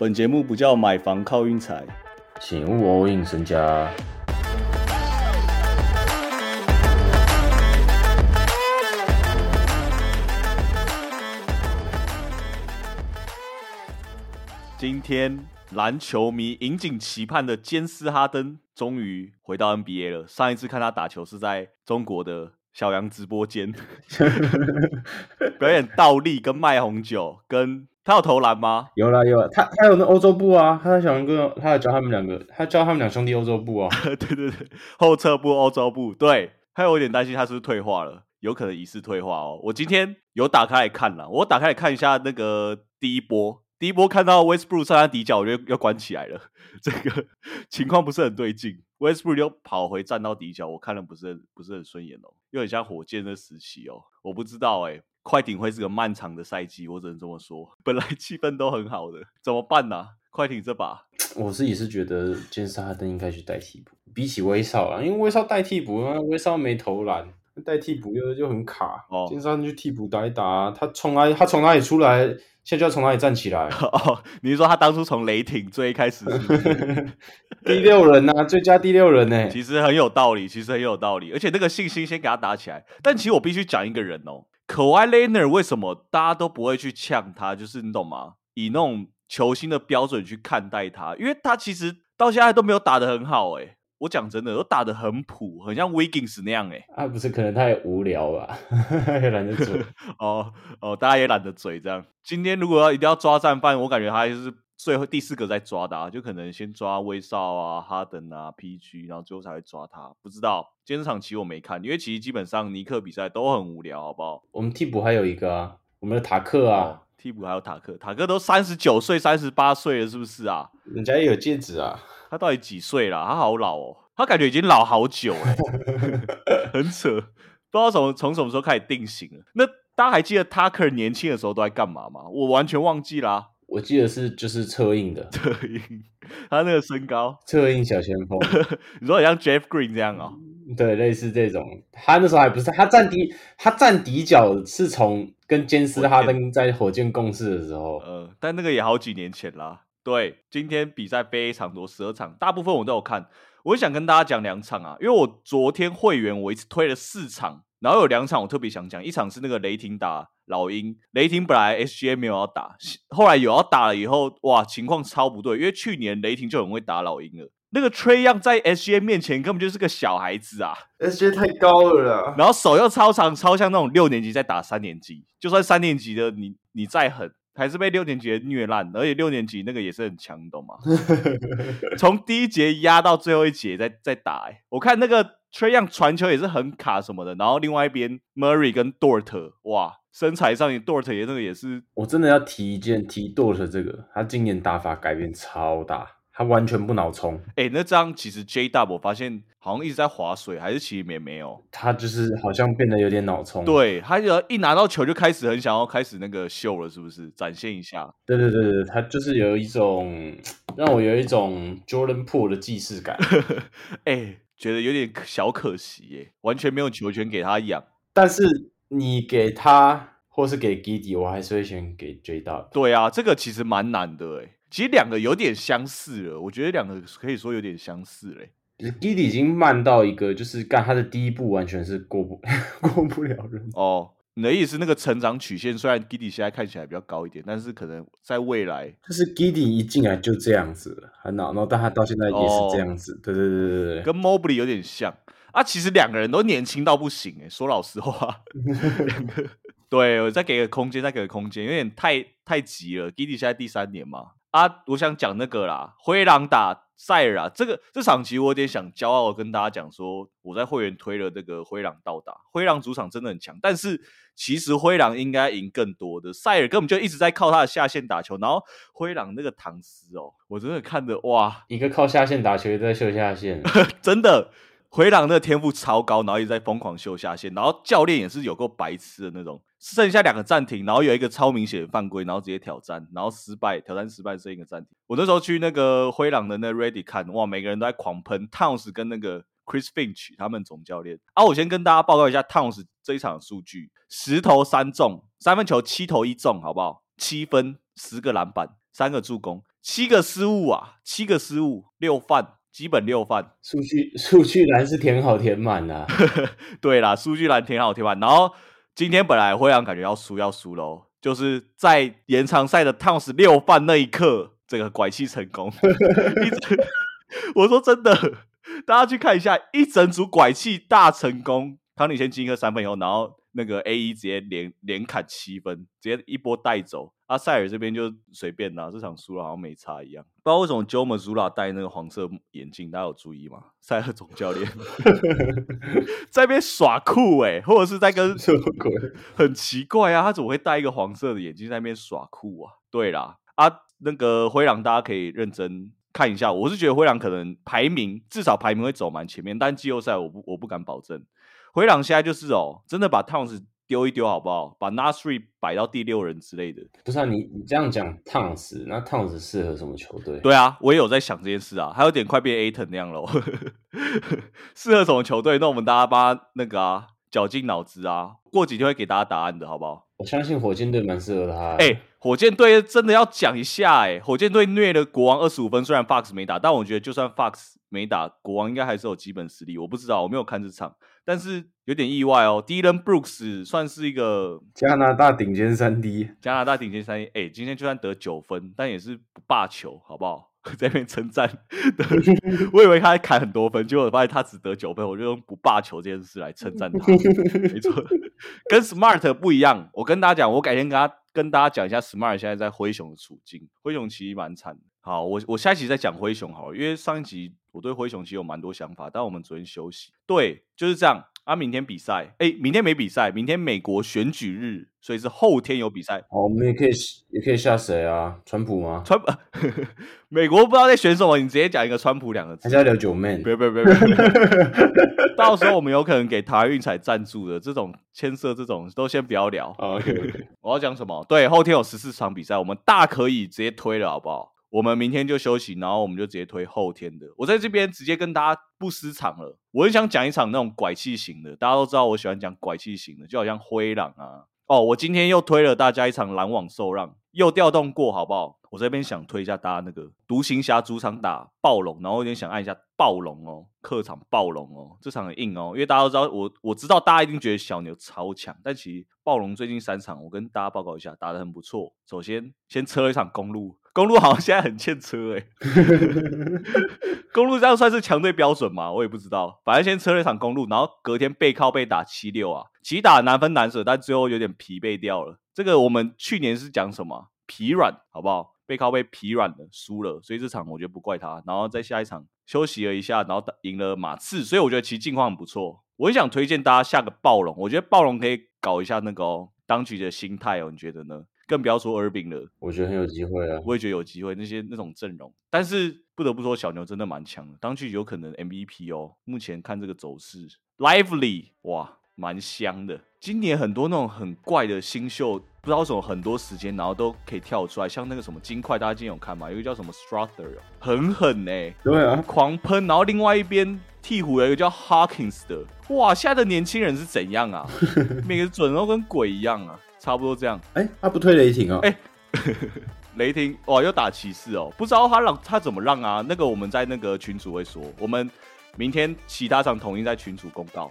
本节目不叫买房靠运财，请勿 all in 身家。今天篮球迷引颈期盼的坚斯哈登终于回到 NBA 了。上一次看他打球是在中国的小杨直播间，表演倒立跟卖红酒，跟他有投篮吗？有啦有啦，他他有那欧洲步啊，他想跟他有教他们两个，他教他们两兄弟欧洲步啊。对对对，后撤步、欧洲步，对，他有点担心他是不是退化了，有可能疑似退化哦。我今天有打开来看了，我打开来看一下那个第一波。第一波看到 Westbrook 上他底角，我觉得要关起来了。这个情况不是很对劲，Westbrook 又跑回站到底角，我看了不是很不是很顺眼哦，又很像火箭的时期哦。我不知道哎，快艇会是个漫长的赛季，我只能这么说。本来气氛都很好的，怎么办呢？快艇这把，我自己是觉得杰斯哈登应该去代替补，比起威少啊，因为威少代替补，威少没投篮，代替补又就很卡。哦，经常去替补打一打，他从哪他从哪里出来？现在就要从哪里站起来？哦，你是说他当初从雷霆最开始 第六人呐，最佳第六人呢？其实很有道理，其实很有道理，而且那个信心先给他打起来。但其实我必须讲一个人哦，可爱 l e n a r 为什么大家都不会去呛他？就是你懂吗？以那种球星的标准去看待他，因为他其实到现在都没有打得很好哎。我讲真的，都打得很普，很像 Wiggins 那样哎。啊，不是，可能他也无聊吧，也懒得嘴。哦哦，大家也懒得嘴这样。今天如果要一定要抓战犯，我感觉他就是最后第四个在抓的，啊就可能先抓威少啊、哈登啊、PG，然后最后才会抓他。不知道今天这场棋我没看，因为其实基本上尼克比赛都很无聊，好不好？我们替补还有一个啊，我们的塔克啊，替补还有塔克，塔克都三十九岁、三十八岁了，是不是啊？人家也有戒指啊。他到底几岁了？他好老哦，他感觉已经老好久了，很扯，不知道从从什么时候开始定型了。那大家还记得 Tucker 年轻的时候都在干嘛吗？我完全忘记啦。我记得是就是策应的，策应他那个身高，策应小前锋。你说像 Jeff Green 这样哦？对，类似这种。他那时候还不是他站底，他站底角是从跟坚斯哈登在火箭共事的时候。呃，但那个也好几年前啦。对，今天比赛非常多，十二场，大部分我都有看。我想跟大家讲两场啊，因为我昨天会员我一次推了四场，然后有两场我特别想讲，一场是那个雷霆打老鹰，雷霆本来 SGA 没有要打，后来有要打了以后，哇，情况超不对，因为去年雷霆就很会打老鹰了，那个 Trey Young 在 SGA 面前根本就是个小孩子啊，SGA 太高了啦，然后手又超长，超像那种六年级在打三年级，就算三年级的你你再狠。还是被六年级虐烂，而且六年级那个也是很强，你懂吗？从第一节压到最后一节再再打，哎，我看那个 Trey Young 传球也是很卡什么的，然后另外一边 Murray 跟 Dort，哇，身材上也 Dort 也那个也是，我真的要提一件提 Dort 这个，他今年打法改变超大。他完全不脑冲，哎，那这样其实 J W 我发现好像一直在划水，还是其实也没有。他就是好像变得有点脑冲，对他就一拿到球就开始很想要开始那个秀了，是不是？展现一下。对对对对，他就是有一种 让我有一种 Jordan Po 的既视感，哎，觉得有点小可惜耶，完全没有球权给他养。但是你给他或是给 Giddy，我还是会选给 J W。对啊，这个其实蛮难的哎。其实两个有点相似了，我觉得两个可以说有点相似嘞。g i d 已经慢到一个，就是干他的第一步完全是过不 过不了人。哦，你的意思那个成长曲线，虽然 g i d 现在看起来比较高一点，但是可能在未来，就是 g i d 一进来就这样子，很恼然后但他到现在也是这样子。对对对对对，跟 Mobley 有点像啊。其实两个人都年轻到不行哎，说老实话，两个对我再给个空间，再给个空间，有点太太急了。g i d 现在第三年嘛。啊，我想讲那个啦，灰狼打塞尔啊，这个这场其实我有点想骄傲跟大家讲说，我在会员推了这个灰狼到达，灰狼主场真的很强，但是其实灰狼应该赢更多的，塞尔根本就一直在靠他的下线打球，然后灰狼那个唐斯哦，我真的看着哇，一个靠下线打球，一个在秀下线，真的。回狼的天赋超高，然后一直在疯狂秀下线，然后教练也是有够白痴的那种。剩下两个暂停，然后有一个超明显的犯规，然后直接挑战，然后失败，挑战失败剩一个暂停。我那时候去那个灰狼的那 Ready 看，哇，每个人都在狂喷 Towns 跟那个 Chris Finch 他们总教练。啊，我先跟大家报告一下 Towns 这一场数据：十投三中，三分球七投一中，好不好？七分，十个篮板，三个助攻。七个失误啊，七个失误，六犯，基本六犯。数据数据栏是填好填满的。对啦，数据栏填好填满。然后今天本来会让感觉要输要输喽，就是在延长赛的 Towns 六犯那一刻，这个拐气成功。我说真的，大家去看一下，一整组拐气大成功。康里先进一个三分以后，然后。那个 A 一直接连连砍七分，直接一波带走。阿塞尔这边就随便拿，这场输了好像没差一样。不知道为什么 Jo m a z u l a 戴那个黄色眼镜，大家有注意吗？塞尔总教练 在边耍酷哎，或者是在跟什么鬼？很奇怪啊，他怎么会戴一个黄色的眼镜在那边耍酷啊？对啦，啊，那个灰狼大家可以认真看一下。我是觉得灰狼可能排名至少排名会走蛮前面，但季后赛我不我不敢保证。灰狼现在就是哦，真的把 Towns 丢一丢好不好？把 Nasri 摆到第六人之类的。不是啊，你你这样讲 Towns，那 Towns 适合什么球队？对啊，我也有在想这件事啊，还有点快变 Aton 那样了。适合什么球队？那我们大家帮那个啊，绞尽脑汁啊，过几天会给大家答案的，好不好？我相信火箭队蛮适合他。哎，火箭队真的要讲一下哎，火箭队虐了国王二十五分，虽然 Fox 没打，但我觉得就算 Fox 没打，国王应该还是有基本实力。我不知道，我没有看这场。但是有点意外哦，Dylan Brooks 算是一个加拿大顶尖三 D，加拿大顶尖三 D。哎，今天就算得九分，但也是不罢球，好不好？在那边称赞，我以为他砍很多分，结果发现他只得九分，我就用不罢球这件事来称赞他。没错，跟 Smart 不一样。我跟大家讲，我改天跟他跟大家讲一下 Smart 现在在灰熊的处境。灰熊其实蛮惨的。好，我我下一集再讲灰熊好了，因为上一集我对灰熊其实有蛮多想法，但我们昨天休息。对，就是这样。啊，明天比赛，哎，明天没比赛，明天美国选举日，所以是后天有比赛。哦，我们也可以也可以下谁啊？川普吗？川普，美国不知道在选什么，你直接讲一个川普两个字。还是要聊九妹？别别别别，到时候我们有可能给台运彩赞助的这种牵涉，这种都先不要聊。OK 我要讲什么？对，后天有十四场比赛，我们大可以直接推了，好不好？我们明天就休息，然后我们就直接推后天的。我在这边直接跟大家不失场了。我很想讲一场那种拐气型的，大家都知道我喜欢讲拐气型的，就好像灰狼啊。哦，我今天又推了大家一场篮网受让，又调动过，好不好？我这边想推一下大家那个独行侠主场打暴龙，然后有点想按一下暴龙哦，客场暴龙哦，这场很硬哦，因为大家都知道我我知道大家一定觉得小牛超强，但其实暴龙最近三场我跟大家报告一下，打的很不错。首先先车了一场公路。公路好像现在很欠车哎，公路这样算是强队标准吗？我也不知道。反正先车了一场公路，然后隔天背靠背打七六啊，其实打难分难舍，但最后有点疲惫掉了。这个我们去年是讲什么疲软，好不好？背靠背疲软的输了，所以这场我觉得不怪他。然后在下一场休息了一下，然后赢了马刺，所以我觉得其实近况很不错。我很想推荐大家下个暴龙，我觉得暴龙可以搞一下那个当局的心态哦，你觉得呢？更不要说尔饼了，我觉得很有机会啊！我也觉得有机会，那些那种阵容，但是不得不说，小牛真的蛮强的，当局有可能 MVP 哦。目前看这个走势，Lively 哇，蛮香的。今年很多那种很怪的新秀，不知道什么很多时间，然后都可以跳出来，像那个什么金块，大家今天有看吗？有一个叫什么 Strother，很狠呢，对啊，狂喷。然后另外一边鹈鹕有一个叫 Hawkins 的，哇，现在的年轻人是怎样啊？每个准都跟鬼一样啊！差不多这样，哎，他不推雷霆啊？哎，雷霆哇，又打骑士哦，不知道他让他怎么让啊？那个我们在那个群主会说，我们明天其他场统一在群主公告。